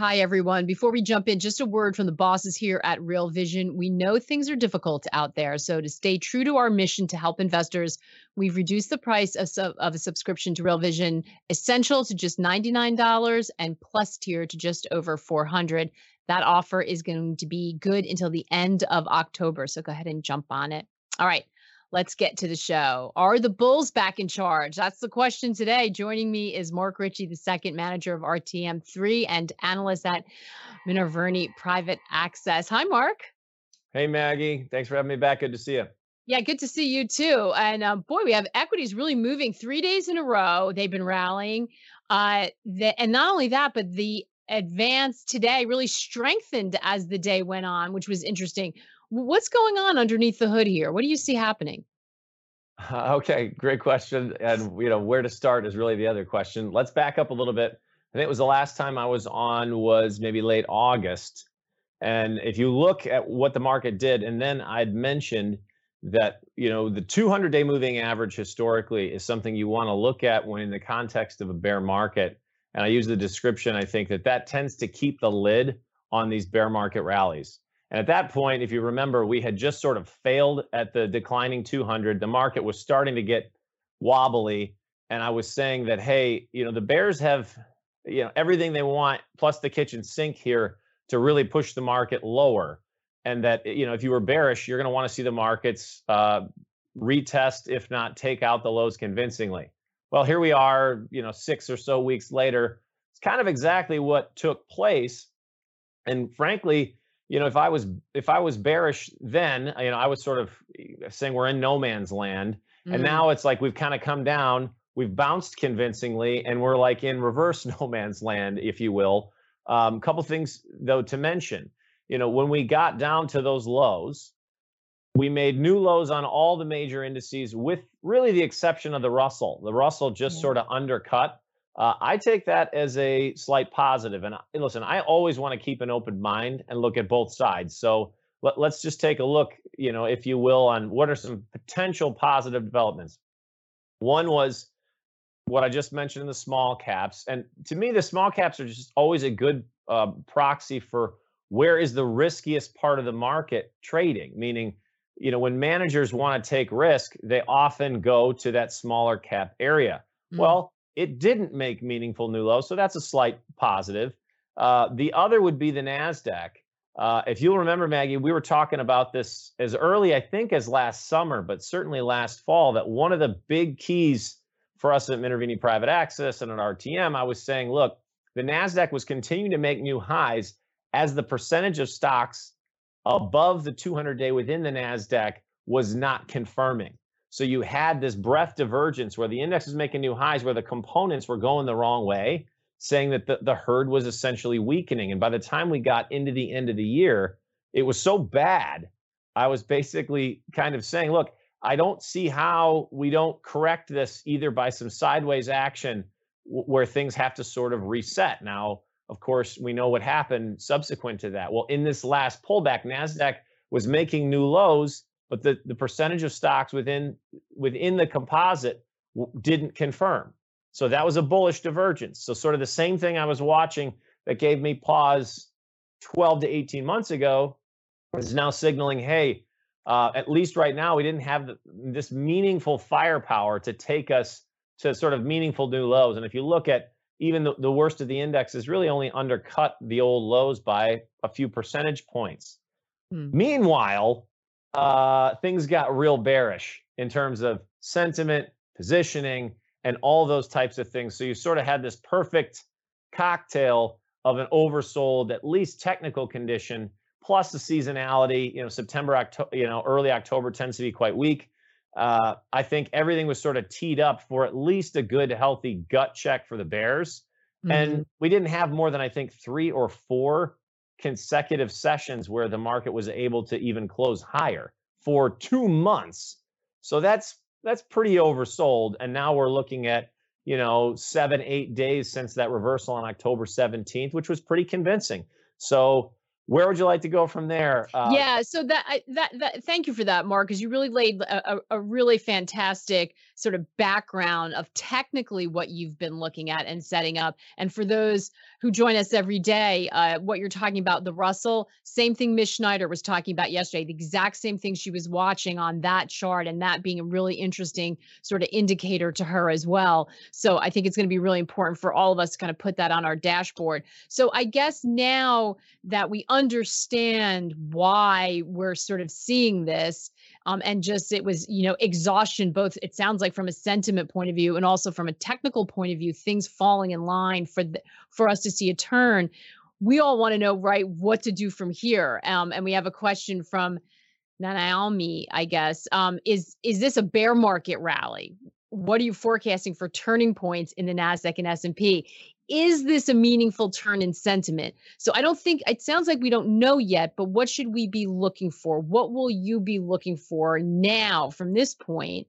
Hi, everyone. Before we jump in, just a word from the bosses here at Real Vision. We know things are difficult out there. So, to stay true to our mission to help investors, we've reduced the price of, sub- of a subscription to Real Vision Essential to just $99 and Plus tier to just over 400 That offer is going to be good until the end of October. So, go ahead and jump on it. All right let's get to the show. Are the Bulls back in charge? That's the question today. Joining me is Mark Ritchie, the second manager of RTM3 and analyst at Minervini Private Access. Hi, Mark. Hey, Maggie. Thanks for having me back. Good to see you. Yeah, good to see you too. And uh, boy, we have equities really moving three days in a row. They've been rallying. Uh, the, and not only that, but the advance today really strengthened as the day went on, which was interesting. What's going on underneath the hood here? What do you see happening? okay, great question. And you know, where to start is really the other question. Let's back up a little bit. I think it was the last time I was on was maybe late August. And if you look at what the market did, and then I'd mentioned that you know the 200 day moving average historically is something you want to look at when in the context of a bear market and i use the description i think that that tends to keep the lid on these bear market rallies and at that point, if you remember, we had just sort of failed at the declining 200. The market was starting to get wobbly. And I was saying that, hey, you know, the Bears have, you know, everything they want plus the kitchen sink here to really push the market lower. And that, you know, if you were bearish, you're going to want to see the markets uh, retest, if not take out the lows convincingly. Well, here we are, you know, six or so weeks later. It's kind of exactly what took place. And frankly, you know, if I was if I was bearish then, you know, I was sort of eh, saying we're in no man's land, mm-hmm. and now it's like we've kind of come down, we've bounced convincingly, and we're like in reverse no man's land, if you will. A um, couple things though to mention. You know, when we got down to those lows, we made new lows on all the major indices, with really the exception of the Russell. The Russell just yeah. sort of undercut uh, I take that as a slight positive. And, and listen, I always want to keep an open mind and look at both sides. So let, let's just take a look, you know, if you will, on what are some potential positive developments. One was what I just mentioned in the small caps. And to me, the small caps are just always a good uh, proxy for where is the riskiest part of the market trading, meaning, you know, when managers want to take risk, they often go to that smaller cap area. Mm-hmm. Well, it didn't make meaningful new lows, so that's a slight positive. Uh, the other would be the Nasdaq. Uh, if you'll remember, Maggie, we were talking about this as early, I think, as last summer, but certainly last fall. That one of the big keys for us at Minervini Private Access and at RTM, I was saying, look, the Nasdaq was continuing to make new highs as the percentage of stocks above the 200-day within the Nasdaq was not confirming. So you had this breadth divergence where the index was making new highs, where the components were going the wrong way, saying that the, the herd was essentially weakening. And by the time we got into the end of the year, it was so bad. I was basically kind of saying, look, I don't see how we don't correct this either by some sideways action w- where things have to sort of reset. Now, of course, we know what happened subsequent to that. Well, in this last pullback, NASDAQ was making new lows but the, the percentage of stocks within within the composite didn't confirm. So that was a bullish divergence. So sort of the same thing I was watching that gave me pause 12 to 18 months ago is now signaling, hey, uh, at least right now we didn't have the, this meaningful firepower to take us to sort of meaningful new lows. And if you look at even the, the worst of the indexes, really only undercut the old lows by a few percentage points. Hmm. Meanwhile, uh, things got real bearish in terms of sentiment, positioning, and all those types of things. So you sort of had this perfect cocktail of an oversold, at least technical condition, plus the seasonality. You know, September, October, you know, early October tends to be quite weak. uh, I think everything was sort of teed up for at least a good, healthy gut check for the Bears. Mm-hmm. And we didn't have more than, I think, three or four consecutive sessions where the market was able to even close higher for two months. So that's that's pretty oversold. And now we're looking at, you know, seven, eight days since that reversal on October 17th, which was pretty convincing. So where would you like to go from there? Uh, yeah, so that that that thank you for that, Mark, because you really laid a, a, really fantastic sort of background of technically what you've been looking at and setting up. And for those who join us every day, uh, what you're talking about, the Russell, same thing Miss Schneider was talking about yesterday, the exact same thing she was watching on that chart, and that being a really interesting sort of indicator to her as well. So I think it's going to be really important for all of us to kind of put that on our dashboard. So I guess now that we understand why we're sort of seeing this, um, and just it was you know exhaustion both it sounds like from a sentiment point of view and also from a technical point of view things falling in line for the, for us to see a turn we all want to know right what to do from here um, and we have a question from Naomi, I guess. Um, is is this a bear market rally? What are you forecasting for turning points in the Nasdaq and S&P? Is this a meaningful turn in sentiment? So I don't think it sounds like we don't know yet, but what should we be looking for? What will you be looking for now from this point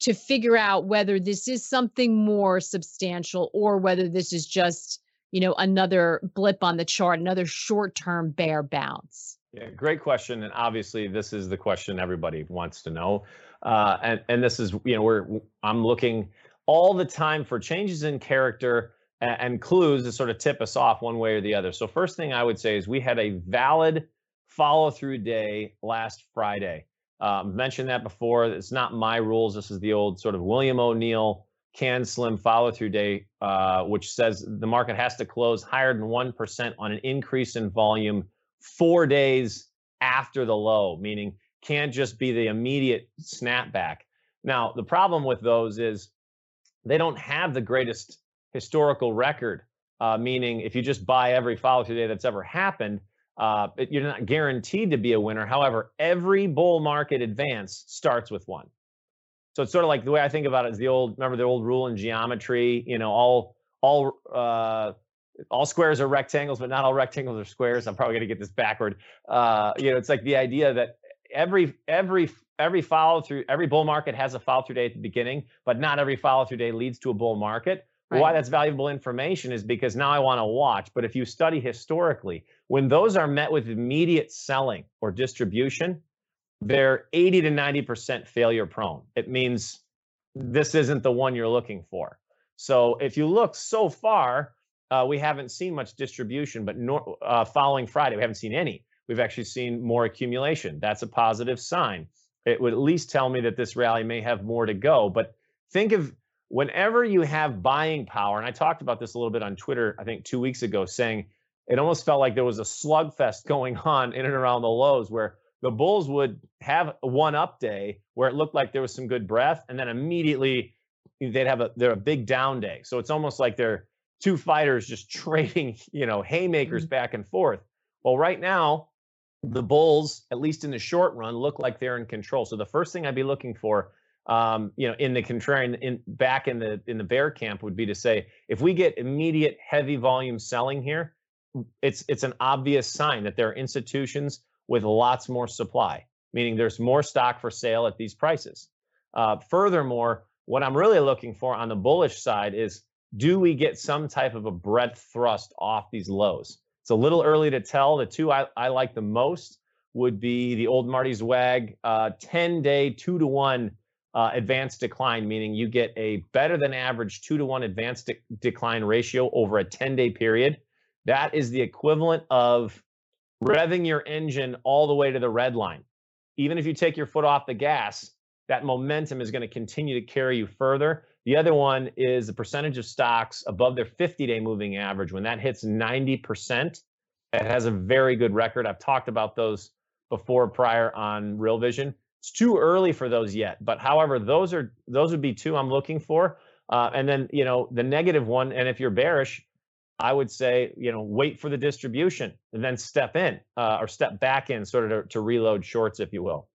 to figure out whether this is something more substantial or whether this is just, you know, another blip on the chart, another short-term bear bounce? Yeah, great question. And obviously, this is the question everybody wants to know. Uh, and and this is, you know, we're I'm looking all the time for changes in character and clues to sort of tip us off one way or the other. So first thing I would say is we had a valid follow through day last Friday. Um, mentioned that before. It's not my rules. This is the old sort of William O'Neill CAN SLIM follow through day, uh, which says the market has to close higher than 1% on an increase in volume four days after the low, meaning can't just be the immediate snapback. Now, the problem with those is they don't have the greatest historical record, uh, meaning if you just buy every follow through day that's ever happened, uh, you're not guaranteed to be a winner. However, every bull market advance starts with one. So it's sort of like the way I think about it is the old, remember the old rule in geometry, you know, all, all, uh, all squares are rectangles, but not all rectangles are squares. I'm probably going to get this backward. Uh, you know, it's like the idea that every every every follow through every bull market has a follow through day at the beginning, but not every follow through day leads to a bull market. Right. Why that's valuable information is because now I want to watch. But if you study historically, when those are met with immediate selling or distribution, they're 80 to 90% failure prone. It means this isn't the one you're looking for. So if you look so far, uh, we haven't seen much distribution, but nor, uh, following Friday, we haven't seen any. We've actually seen more accumulation. That's a positive sign. It would at least tell me that this rally may have more to go. But think of whenever you have buying power, and I talked about this a little bit on Twitter, I think two weeks ago, saying it almost felt like there was a slugfest going on in and around the lows where the bulls would have one up day where it looked like there was some good breadth, and then immediately they'd have a they're a big down day. So it's almost like they're two fighters just trading, you know, haymakers mm-hmm. back and forth. Well, right now, the bulls, at least in the short run, look like they're in control. So the first thing I'd be looking for um, you know, in the contrarian, in back in the in the bear camp would be to say, if we get immediate heavy volume selling here, it's it's an obvious sign that there are institutions with lots more supply, meaning there's more stock for sale at these prices. Uh, furthermore, what I'm really looking for on the bullish side is, do we get some type of a breadth thrust off these lows? It's a little early to tell. The two I, I like the most would be the old Marty Zweig uh, 10 day two to one uh, advanced decline, meaning you get a better than average two to one advanced de- decline ratio over a 10 day period. That is the equivalent of revving your engine all the way to the red line. Even if you take your foot off the gas, that momentum is going to continue to carry you further. The other one is the percentage of stocks above their 50 day moving average. When that hits 90%, it has a very good record. I've talked about those before prior on Real Vision. It's too early for those yet, but however, those are those would be two I'm looking for. Uh, and then you know the negative one, and if you're bearish, I would say you know wait for the distribution and then step in uh, or step back in, sort of to, to reload shorts, if you will.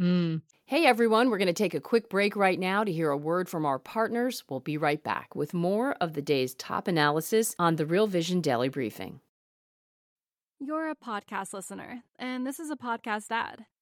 Mm. Hey everyone, we're going to take a quick break right now to hear a word from our partners. We'll be right back with more of the day's top analysis on the Real Vision Daily Briefing. You're a podcast listener, and this is a podcast ad.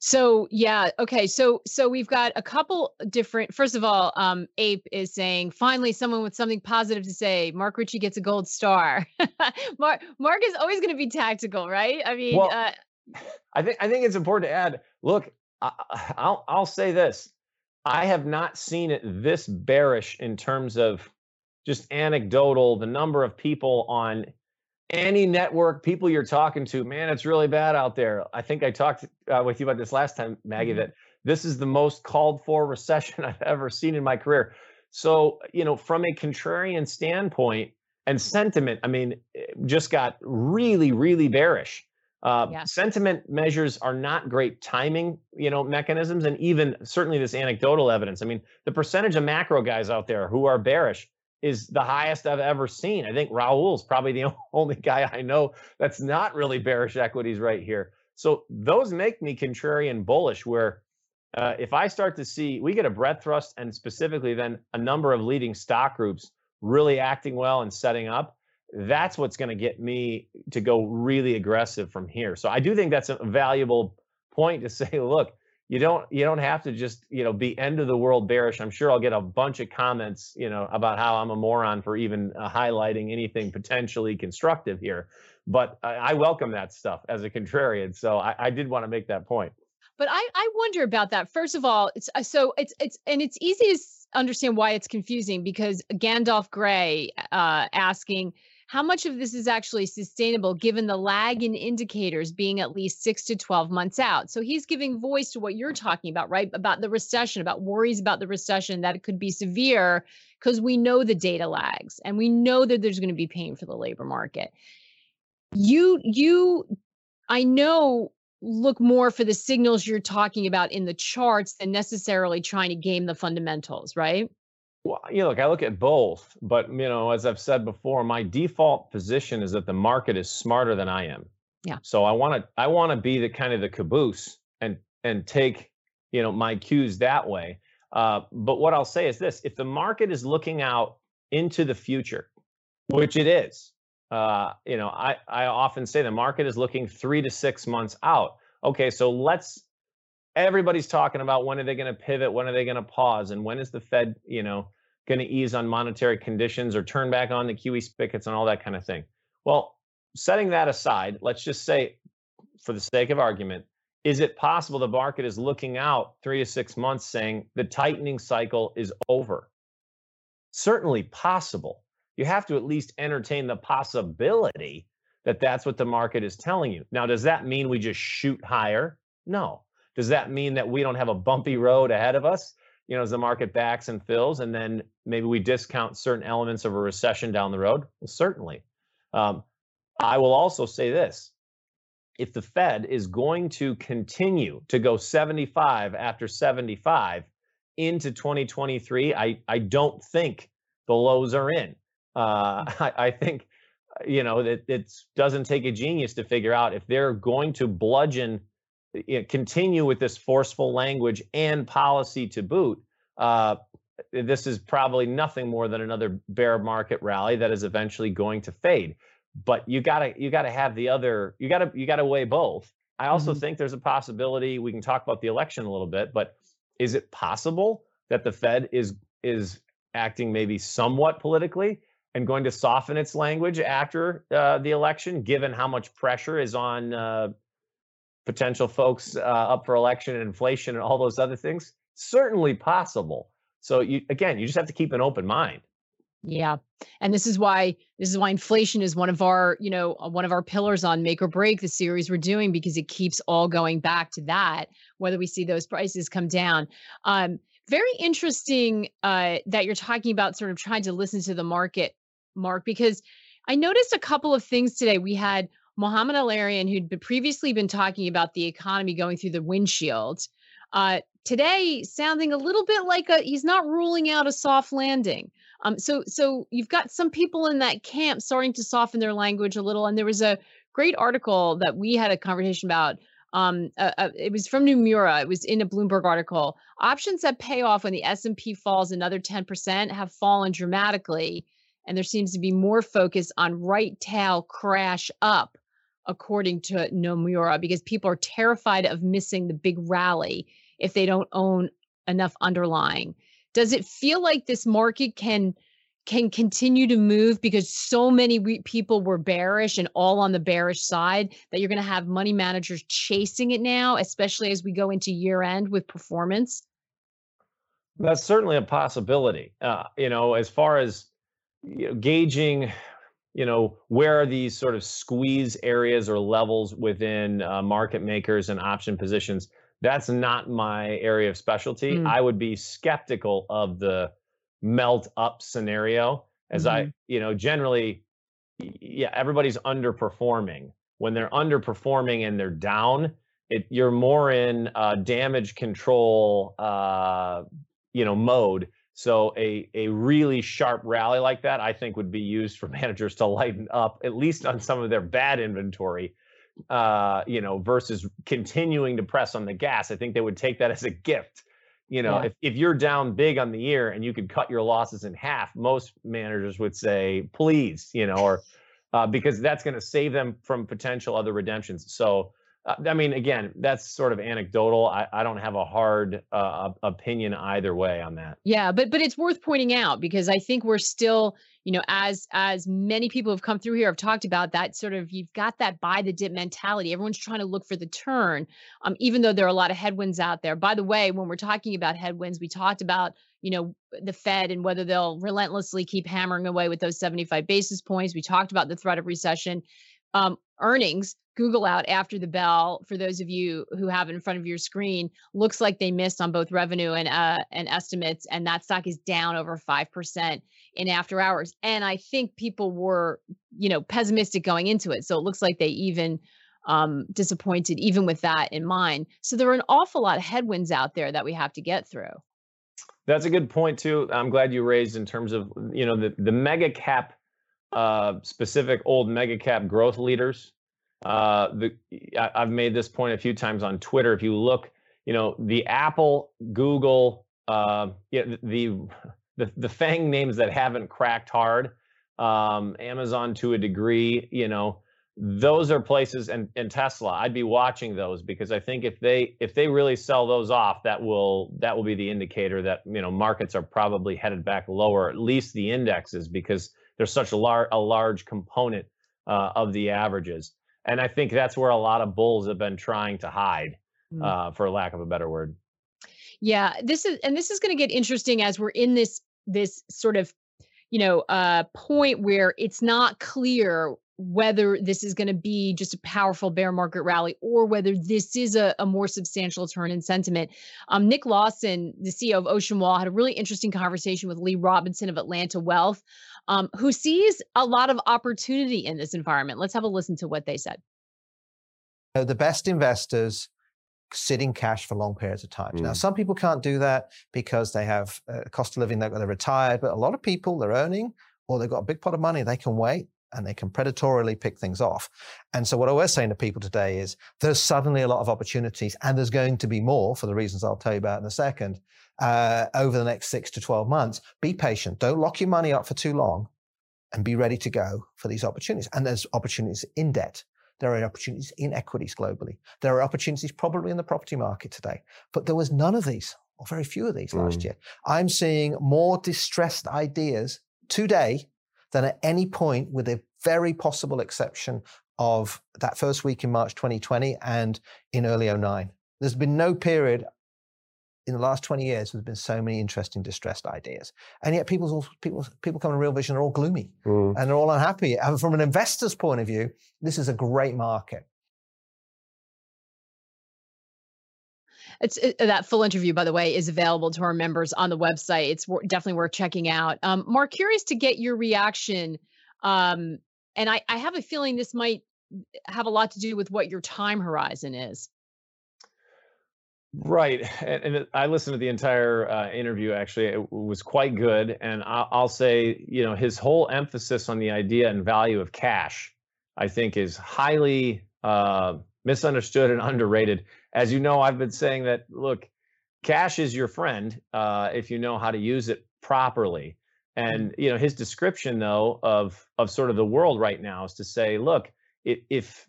So yeah, okay. So so we've got a couple different. First of all, um, Ape is saying finally someone with something positive to say. Mark Ritchie gets a gold star. Mark Mark is always going to be tactical, right? I mean, Well, uh, I think I think it's important to add. Look, I, I'll I'll say this: I have not seen it this bearish in terms of just anecdotal. The number of people on any network, people you're talking to, man, it's really bad out there. I think I talked uh, with you about this last time, Maggie. Mhm. That this is the most called for recession I've ever seen in my career. So you know, from a contrarian standpoint and sentiment, I mean, it just got really, really bearish. Uh, Yeah. Sentiment measures are not great timing, you know, mechanisms, and even certainly this anecdotal evidence. I mean, the percentage of macro guys out there who are bearish is the highest I've ever seen. I think Raoul's probably the only guy I know that's not really bearish equities right here. So those make me contrarian bullish. Where uh, if I start to see we get a breadth thrust and specifically then a number of leading stock groups really acting well and setting up, that's what's going to get me to go really aggressive from here. So I do think that's a valuable point to say, look, you don't you don't have to just you know be end of the world bearish. I'm sure I'll get a bunch of comments you know about how I'm a moron for even uh, highlighting anything potentially constructive here. But I, I welcome that stuff as a contrarian. So I, I did want to make that point. but I I wonder about that. First of all, it's uh, so it's it's and it's easy to understand why it's confusing because Gandalf Gray uh, asking how much of this is actually sustainable given the lag in indicators being at least six to 12 months out. So he's giving voice to what you're talking about, right? About the recession, about worries about the recession that it could be severe because we know the data lags and we know that there's going to be pain for the labor market. You, you, I know look more for the signals you're talking about in the charts than necessarily trying to game the fundamentals, right? Well, you know, look, I look at both, but you know, as I've said before, my default position is that the market is smarter than I am. Yeah. So I want to I want to be the kind of the caboose and and take you know my cues that way. Uh, but what I'll say is this: if the market is looking out into the future, which it is, uh, you know, I I often say the market is looking three to six months out. Okay, so let's everybody's talking about when are they going to pivot when are they going to pause and when is the fed you know going to ease on monetary conditions or turn back on the qe spigots and all that kind of thing? Well setting that aside let's just say for the sake of argument is it possible the market is looking out three to six months saying the tightening cycle is over? Certainly possible. You have to at least entertain the possibility that that's what the market is telling you. Now does that mean we just shoot higher? No does that mean that we don't have a bumpy road ahead of us? You know, as the market backs and fills, and then maybe we discount certain elements of a recession down the road? Well, certainly. Um, I will also say this if the Fed is going to continue to go 75 after 75 into 2023, I, I don't think the lows are in. Uh, I, I think, you know, that it doesn't take a genius to figure out if they're going to bludgeon you know, continue with this forceful language and policy to boot, uh, this is probably nothing more than another bear market rally that is eventually going to fade. But you gotta you gotta have the other you gotta you gotta weigh both. I also Mhm. think there's a possibility we can talk about the election a little bit, but is it possible that the Fed is is acting maybe somewhat politically and going to soften its language after uh, the election, given how much pressure is on uh, potential folks uh, up for election and inflation and all those other things? Certainly possible. So you again, you just have to keep an open mind. Yeah. And this is why this is why inflation is one of our, you know, uh, one of our pillars on make or break the series we're doing because it keeps all going back to that whether we see those prices come down. Um very interesting uh that you're talking about sort of trying to listen to the market mark because I noticed a couple of things today. We had Mohamed El-Erian, who'd previously been talking about the economy going through the windshield, uh, today sounding a little bit like a he's not ruling out a soft landing. Um, so so you've got some people in that camp starting to soften their language a little. And there was a great article that we had a conversation about. Um, uh, uh, it was from Nomura. It was in a Bloomberg article. Options that pay off when the S&P falls another 10% have fallen dramatically, and there seems to be more focus on right tail crash up, according to Nomura, because people are terrified of missing the big rally if they don't own enough underlying. Does it feel like this market can can continue to move because so many re- people were bearish and all on the bearish side that you're going to have money managers chasing it now, especially as we go into year end with performance? That's certainly a possibility. Uh, you know, as far as you know, gauging, you know, where are these sort of squeeze areas or levels within uh, market makers and option positions? That's not my area of specialty. Mm. I would be skeptical of the melt up scenario as mm-hmm. I, you know, generally, yeah, everybody's underperforming. When they're underperforming and they're down, it, you're more in uh, damage control, uh, you know, mode. So a a really sharp rally like that, I think, would be used for managers to lighten up, at least on some of their bad inventory, uh, you know, versus continuing to press on the gas. I think they would take that as a gift you know, yeah. if, if you're down big on the year and you could cut your losses in half, most managers would say, please, you know, or uh, because that's going to save them from potential other redemptions. So, I mean, again, that's sort of anecdotal. I, I don't have a hard uh, opinion either way on that. Yeah, but but it's worth pointing out because I think we're still you know as as many people have come through here have talked about that sort of you've got that buy the dip mentality everyone's trying to look for the turn um, even though there are a lot of headwinds out there by the way when we're talking about headwinds we talked about you know the fed and whether they'll relentlessly keep hammering away with those 75 basis points we talked about the threat of recession um, earnings Google out after the bell for those of you who have it in front of your screen looks like they missed on both revenue and uh, and estimates and that stock is down over 5% in after hours. And I think people were you know pessimistic going into it so it looks like they even um, disappointed even with that in mind. So there are an awful lot of headwinds out there that we have to get through. That's a good point too. I'm glad you raised in terms of you know the the mega cap uh, specific old mega cap growth leaders uh, the I, I've made this point a few times on Twitter. If you look, you know, the Apple, Google, uh, yeah, the the the FANG names that haven't cracked hard, um, Amazon to a degree, you know, those are places and, and Tesla. I'd be watching those because I think if they if they really sell those off, that will that will be the indicator that you know markets are probably headed back lower, at least the indexes, because there's such a large a large component uh, of the averages and I think that's where a lot of bulls have been trying to hide, mm. uh, for lack of a better word. Yeah, this is and this is going to get interesting as we're in this this sort of you know uh point where it's not clear whether this is going to be just a powerful bear market rally or whether this is a, a more substantial turn in sentiment. Um, Nick Lawson, the CEO of Ocean Wall, had a really interesting conversation with Lee Robinson of Altana Wealth, um, who sees a lot of opportunity in this environment. Let's have a listen to what they said. The best investors sit in cash for long periods of time. Mm. Now, some people can't do that because they have a cost of living, they're, they're retired, but a lot of people, they're earning or they've got a big pot of money, they can wait and they can predatorily pick things off. And so what I was saying to people today is there's suddenly a lot of opportunities and there's going to be more for the reasons I'll tell you about in a second uh, over the next six to 12 months. Be patient. Don't lock your money up for too long and be ready to go for these opportunities. And there's opportunities in debt. There are opportunities in equities globally. There are opportunities probably in the property market today, but there was none of these or very few of these mm. last year. I'm seeing more distressed ideas today than at any point, with a very possible exception of that first week in March 2020 and in early 09. There's been no period in the last 20 years there's been so many interesting distressed ideas and yet people people people come to real vision are all gloomy mm. and they're all unhappy and from an investor's point of view this is a great market It's it, that full interview, by the way, is available to our members on the website. It's w- definitely worth checking out. Um, Mark, curious to get your reaction. Um, and I, I have a feeling this might have a lot to do with what your time horizon is. Right, and, and, I listened to the entire uh, interview. Actually, it was quite good, and I'll, I'll, say, you know, his whole emphasis on the idea and value of cash, I think, is highly uh, misunderstood and underrated. As you know, I've been saying that. Look, cash is your friend uh, if you know how to use it properly. And you know, his description though of of sort of the world right now is to say, look, if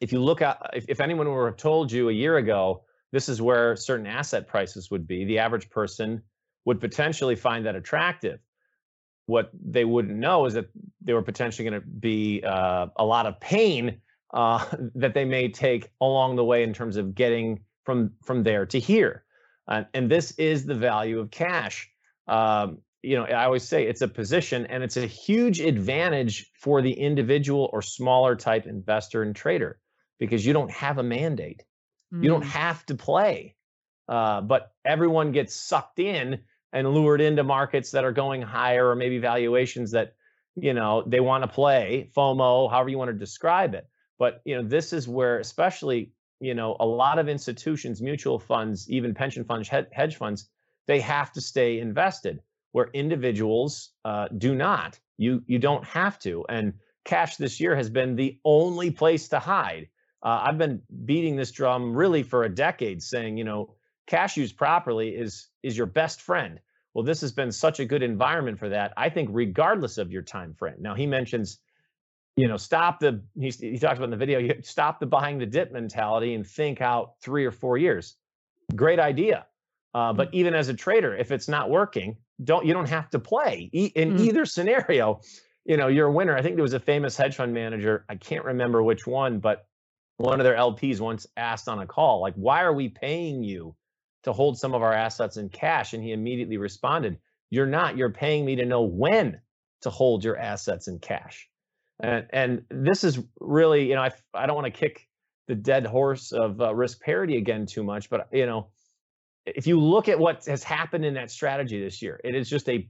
if you look at if, if anyone were told you a year ago this is where certain asset prices would be. The average person would potentially find that attractive. What they wouldn't know is that they were potentially going to be uh, a lot of pain uh, that they may take along the way in terms of getting from from there to here. Uh, and this is the value of cash. Um, you know, I always say it's a position and it's a huge advantage for the individual or smaller type investor and trader because you don't have a mandate. Mm. You don't mm. have to play, uh, but everyone gets sucked in and lured into markets that are going higher or maybe valuations that you know they want to play FOMO, however you want to describe it. But you know this is where, especially you know, a lot of institutions, mutual funds, even pension funds, hedge funds, they have to stay invested. Where individuals uh, do not. You you don't have to. And cash this year has been the only place to hide. Uh, I've been beating this drum really for a decade, saying, you know, cash used properly is is your best friend. Well, this has been such a good environment for that. I think, regardless of your time frame. Now, he mentions, you know, stop the. He, he talks about in the video. You stop the buying the dip mentality and think out three or four years. Great idea, uh, but mm-hmm. even as a trader, if it's not working, don't you don't have to play in mm-hmm. either scenario. You know, you're a winner. I think there was a famous hedge fund manager. I can't remember which one, but one of their LPs once asked on a call, like, why are we paying you to hold some of our assets in cash? And he immediately responded, You're not. You're paying me to know when to hold your assets in cash. And, and this is really, you know, I, I don't want to kick the dead horse of uh, risk parity again too much, but, you know, if you look at what has happened in that strategy this year, it is just a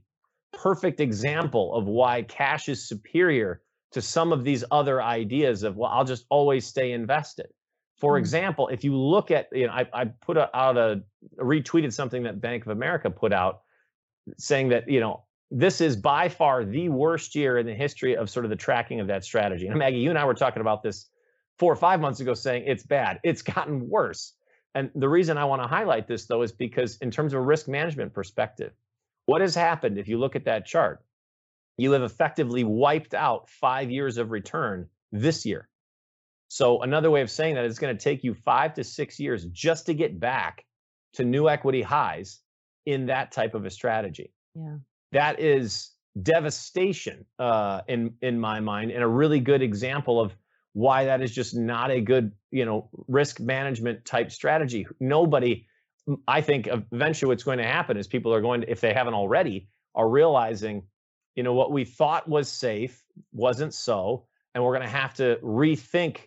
perfect example of why cash is superior to some of these other ideas of well i'll just always stay invested for mm. example if you look at you know i, I put out a retweeted something that bank of america put out saying that you know this is by far the worst year in the history of sort of the tracking of that strategy and maggie you and i were talking about this four or five months ago saying it's bad it's gotten worse and the reason i want to highlight this though is because in terms of a risk management perspective what has happened if you look at that chart you have effectively wiped out five years of return this year. So another way of saying that is going to take you five to six years just to get back to new equity highs in that type of a strategy. Yeah. That is devastation uh, in in my mind, and a really good example of why that is just not a good, you know, risk management type strategy. Nobody, I think, eventually what's going to happen is people are going to, if they haven't already, are realizing you know what we thought was safe wasn't so and we're going to have to rethink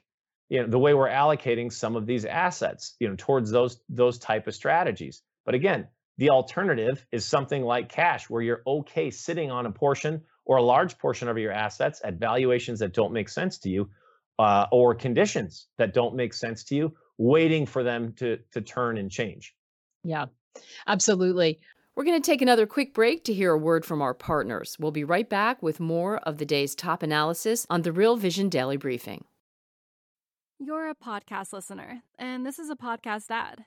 you know the way we're allocating some of these assets you know towards those those type of strategies but again the alternative is something like cash where you're okay sitting on a portion or a large portion of your assets at valuations that don't make sense to you uh, or conditions that don't make sense to you waiting for them to to turn and change yeah absolutely we're going to take another quick break to hear a word from our partners. We'll be right back with more of the day's top analysis on the Real Vision Daily Briefing. You're a podcast listener, and this is a podcast ad.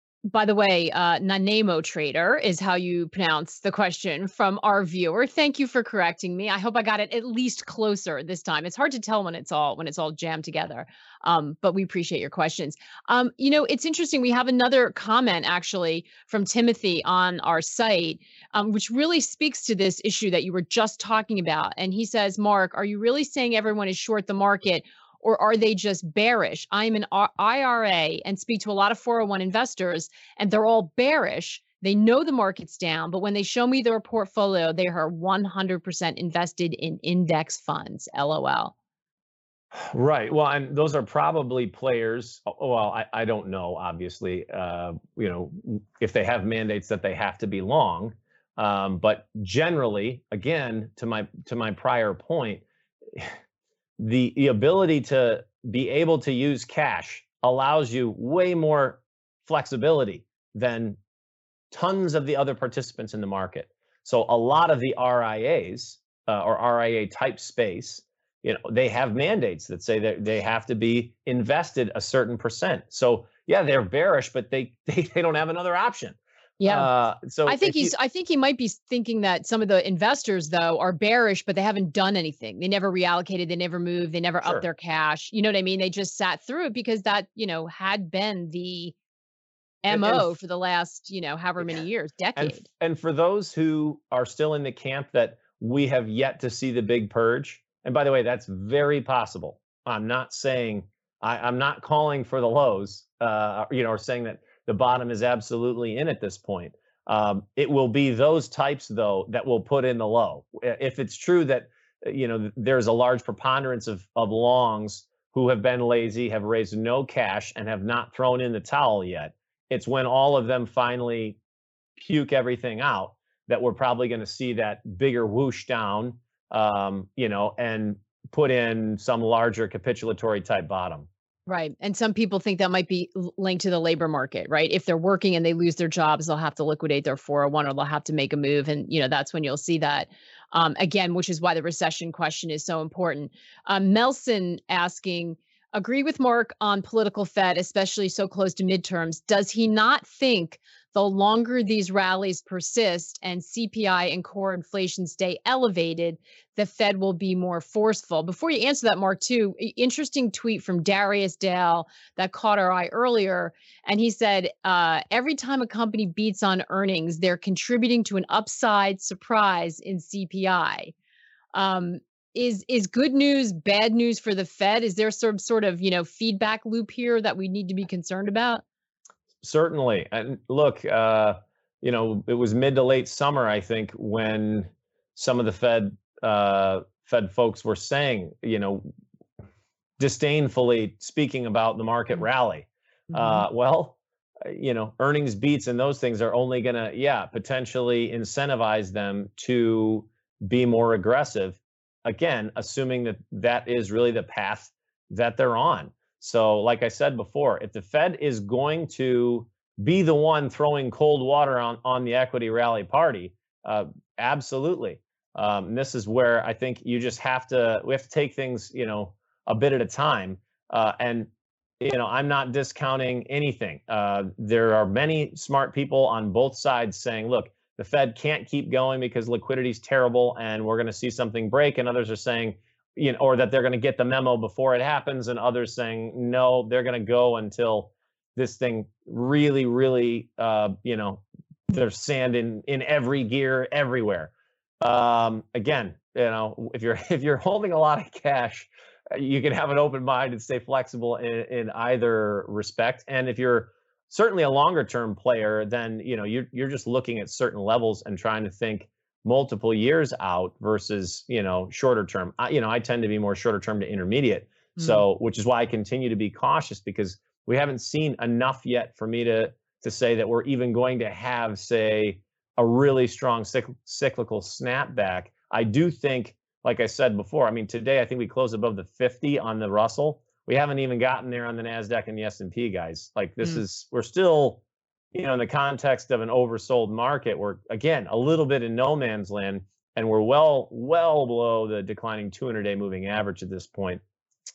by the way, uh, Nanemo Trader is how you pronounce the question from our viewer. Thank you for correcting me. I hope I got it at least closer this time. It's hard to tell when it's all when it's all jammed together, um, but we appreciate your questions. Um, you know, it's interesting. We have another comment actually from Timothy on our site, um, which really speaks to this issue that you were just talking about. And he says, "Mark, are you really saying everyone is short the market?" Or are they just bearish? I'm an IRA and speak to a lot of 401 investors, and they're all bearish They know the market's down, but when they show me their portfolio, they are 100% invested in index funds. LOL. Right. Well, and those are probably players. Well, I, I don't know, obviously, uh, you know, if they have mandates that they have to be long. Um, but generally, again, to my to my prior point, the the ability to be able to use cash allows you way more flexibility than tons of the other participants in the market. So a lot of the RIAs uh, or RIA type space you know they have mandates that say that they have to be invested a certain percent so yeah they're bearish but they they, they don't have another option yeah. Uh, so i think he's you, i think he might be thinking that some of the investors though are bearish but they haven't done anything. They never reallocated they never moved they never sure. upped their cash. You know what i mean? They just sat through it because that you know had been the mo for the last you know however many years decade. and, and for those who are still in the camp that we have yet to see the big purge and by the way, that's very possible. I'm not saying I, am not calling for the lows, uh, you know, or saying that the bottom is absolutely in at this point. Um, it will be those types though that will put in the low. If it's true that uh, you know there's a large preponderance of of longs who have been lazy, have raised no cash, and have not thrown in the towel yet, it's when all of them finally puke everything out that we're probably going to see that bigger whoosh down um, you know, and put in some larger capitulatory type bottom. Right. And some people think that might be linked to the labor market, right? If they're working and they lose their jobs, they'll have to liquidate their 401 or they'll have to make a move. And, you know, that's when you'll see that um, again, which is why the recession question is so important. Um, Melson asking, agree with Mark on political Fed, especially so close to midterms. Does he not think the longer these rallies persist and CPI and core inflation stay elevated, the Fed will be more forceful. Before you answer that, Mark, too, interesting tweet from Darius Dale that caught our eye earlier. And he said, uh, every time a company beats on earnings, they're contributing to an upside surprise in CPI. Um, is is good news bad news for the Fed? Is there some sort of you know feedback loop here that we need to be concerned about? Certainly, and look, uh, you know, it was mid to late summer, I think, when some of the Fed uh, Fed folks were saying, you know, disdainfully speaking about the market mm-hmm. rally. Mm-hmm. Uh, well, you know, earnings beats and those things are only going to, yeah, potentially incentivize them to be more aggressive again, assuming that that is really the path that they're on. So, like I said before, if the Fed is going to be the one throwing cold water on, on the equity rally party, uh, absolutely. Um, this is where I think you just have to, we have to take things, you know, a bit at a time. Uh, and, you know, I'm not discounting anything. Uh, there are many smart people on both sides saying, look, the Fed can't keep going because liquidity is terrible and we're going to see something break. And others are saying, you know, or that they're going to get the memo before it happens. And others saying, no, they're going to go until this thing really, really, uh, you know, there's sand in in every gear everywhere. Um, again, you know, if you're if you're holding a lot of cash, you can have an open mind and stay flexible in, in either respect. And if you're certainly a longer term player, then you know you're you're just looking at certain levels and trying to think multiple years out versus you know shorter term. I, you know, I tend to be more shorter term to intermediate. Mm-hmm. So, which is why I continue to be cautious because we haven't seen enough yet for me to to say that we're even going to have say a really strong cycl- cyclical snapback. I do think like I said before, I mean today I think we closed above the 50 on the Russell we haven't even gotten there on the Nasdaq and the S&P guys. Like this mm. is we're still you know in the context of an oversold market we're again a little bit in no man's land and we're well well below the declining 200 day moving average at this point.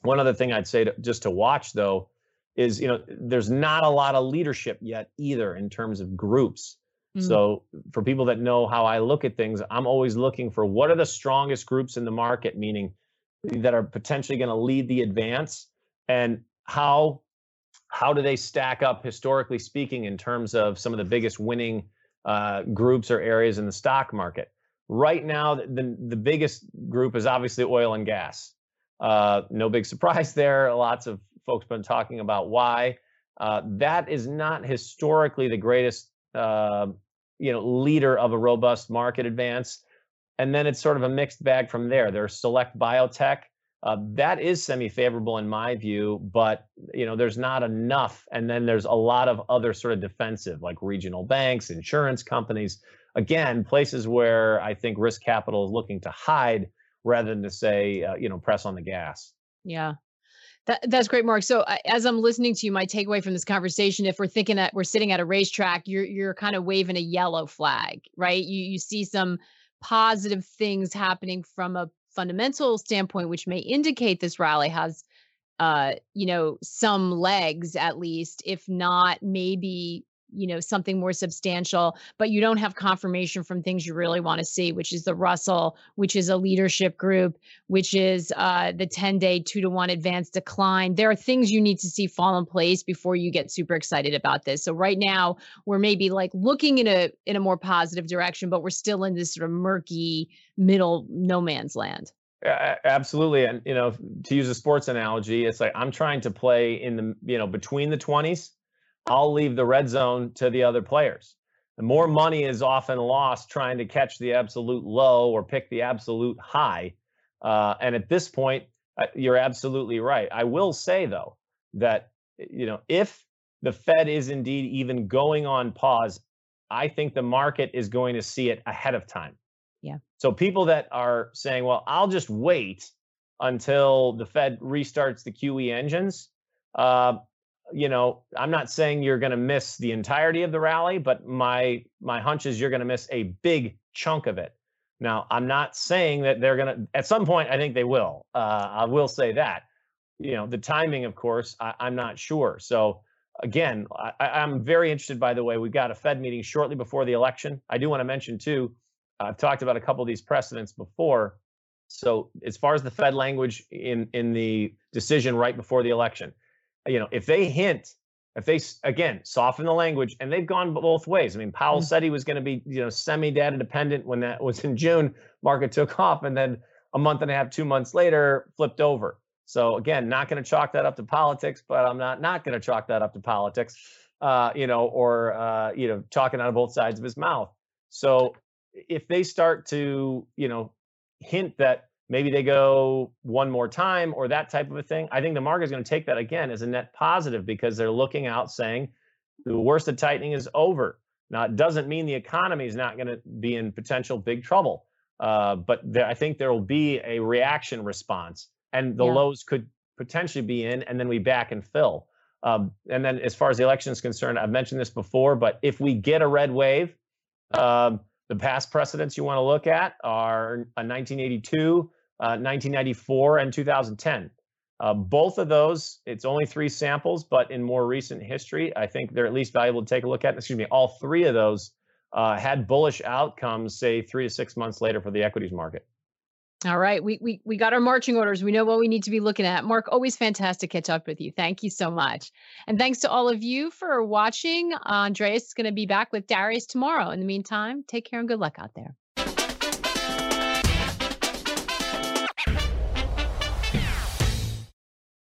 One other thing I'd say to, just to watch though is you know there's not a lot of leadership yet either in terms of groups. Mm-hmm. So for people that know how I look at things, I'm always looking for what are the strongest groups in the market, meaning that are potentially going to lead the advance and how how do they stack up historically speaking in terms of some of the biggest winning uh, groups or areas in the stock market right now the, the biggest group is obviously oil and gas uh, no big surprise there lots of folks been talking about why uh, that is not historically the greatest uh, you know leader of a robust market advance. And then it's sort of a mixed bag from there. There's select biotech. Uh, that is semi-favorable in my view, but you know there's not enough. And then there's a lot of other sort of defensive, like regional banks, insurance companies. Again, places where I think risk capital is looking to hide rather than to say, uh, you know, press on the gas. Yeah. That, that's great, Mark. So uh, as I'm listening to you, my takeaway from this conversation, if we're thinking that we're sitting at a racetrack, you're you're kind of waving a yellow flag, right? You you see some positive things happening from a fundamental standpoint, which may indicate this rally has, uh, you know, some legs at least, if not maybe you know something more substantial but you don't have confirmation from things you really want to see which is the russell which is a leadership group which is uh, the 10 day 2 to 1 advanced decline. There are things you need to see fall in place before you get super excited about this. So right now we're maybe like looking in a in a more positive direction but we're still in this sort of murky middle no man's land. Absolutely and you know to use a sports analogy it's like i'm trying to play in the you know between the 20s I'll leave the red zone to the other players. The more money is often lost trying to catch the absolute low or pick the absolute high. Uh, and at this point, uh, you're absolutely right. I will say though that you know if the Fed is indeed even going on pause, I think the market is going to see it ahead of time. Yeah. So people that are saying, "Well, I'll just wait until the Fed restarts the QE engines," uh, you know, I'm not saying you're going to miss the entirety of the rally, but my my hunch is you're going to miss a big chunk of it. Now, I'm not saying that they're going to. At some point, I think they will. Uh, I will say that. You know, the timing, of course, I, am not sure. So again, I, I'm very interested. By the way, we've got a Fed meeting shortly before the election. I do want to mention too. I've talked about a couple of these precedents before. So as far as the Fed language in in the decision right before the election, you know, if they hint, if they again soften the language, and they've gone both ways. I mean, Powell mm-hmm. said he was going to be, you know, semi-data dependent when that was in June. Market took off, and then a month and a half, two months later, flipped over. So again, not going to chalk that up to politics, but I'm not not going to chalk that up to politics, uh, you know, or uh, you know, talking out of both sides of his mouth. So if they start to, you know, hint that maybe they go one more time or that type of a thing. I think the market is going to take that again as a net positive because they're looking out saying the worst of tightening is over. Now, it doesn't mean the economy is not going to be in potential big trouble, uh, but there, I think there will be a reaction response, and the yeah. lows could potentially be in, and then we back and fill. Um, and then, as far as the election is concerned, I've mentioned this before, but if we get a red wave, um, the past precedents you want to look at are a 1982, 1994 uh, and 2010. Uh, both of those, it's only three samples, but in more recent history, I think they're at least valuable to take a look at. Excuse me, all three of those uh, had bullish outcomes, say three to six months later for the equities market. All right, we we we got our marching orders. We know what we need to be looking at. Mark, always fantastic to catch up with you. Thank you so much, and thanks to all of you for watching. Andreas is going to be back with Darius tomorrow. In the meantime, take care and good luck out there.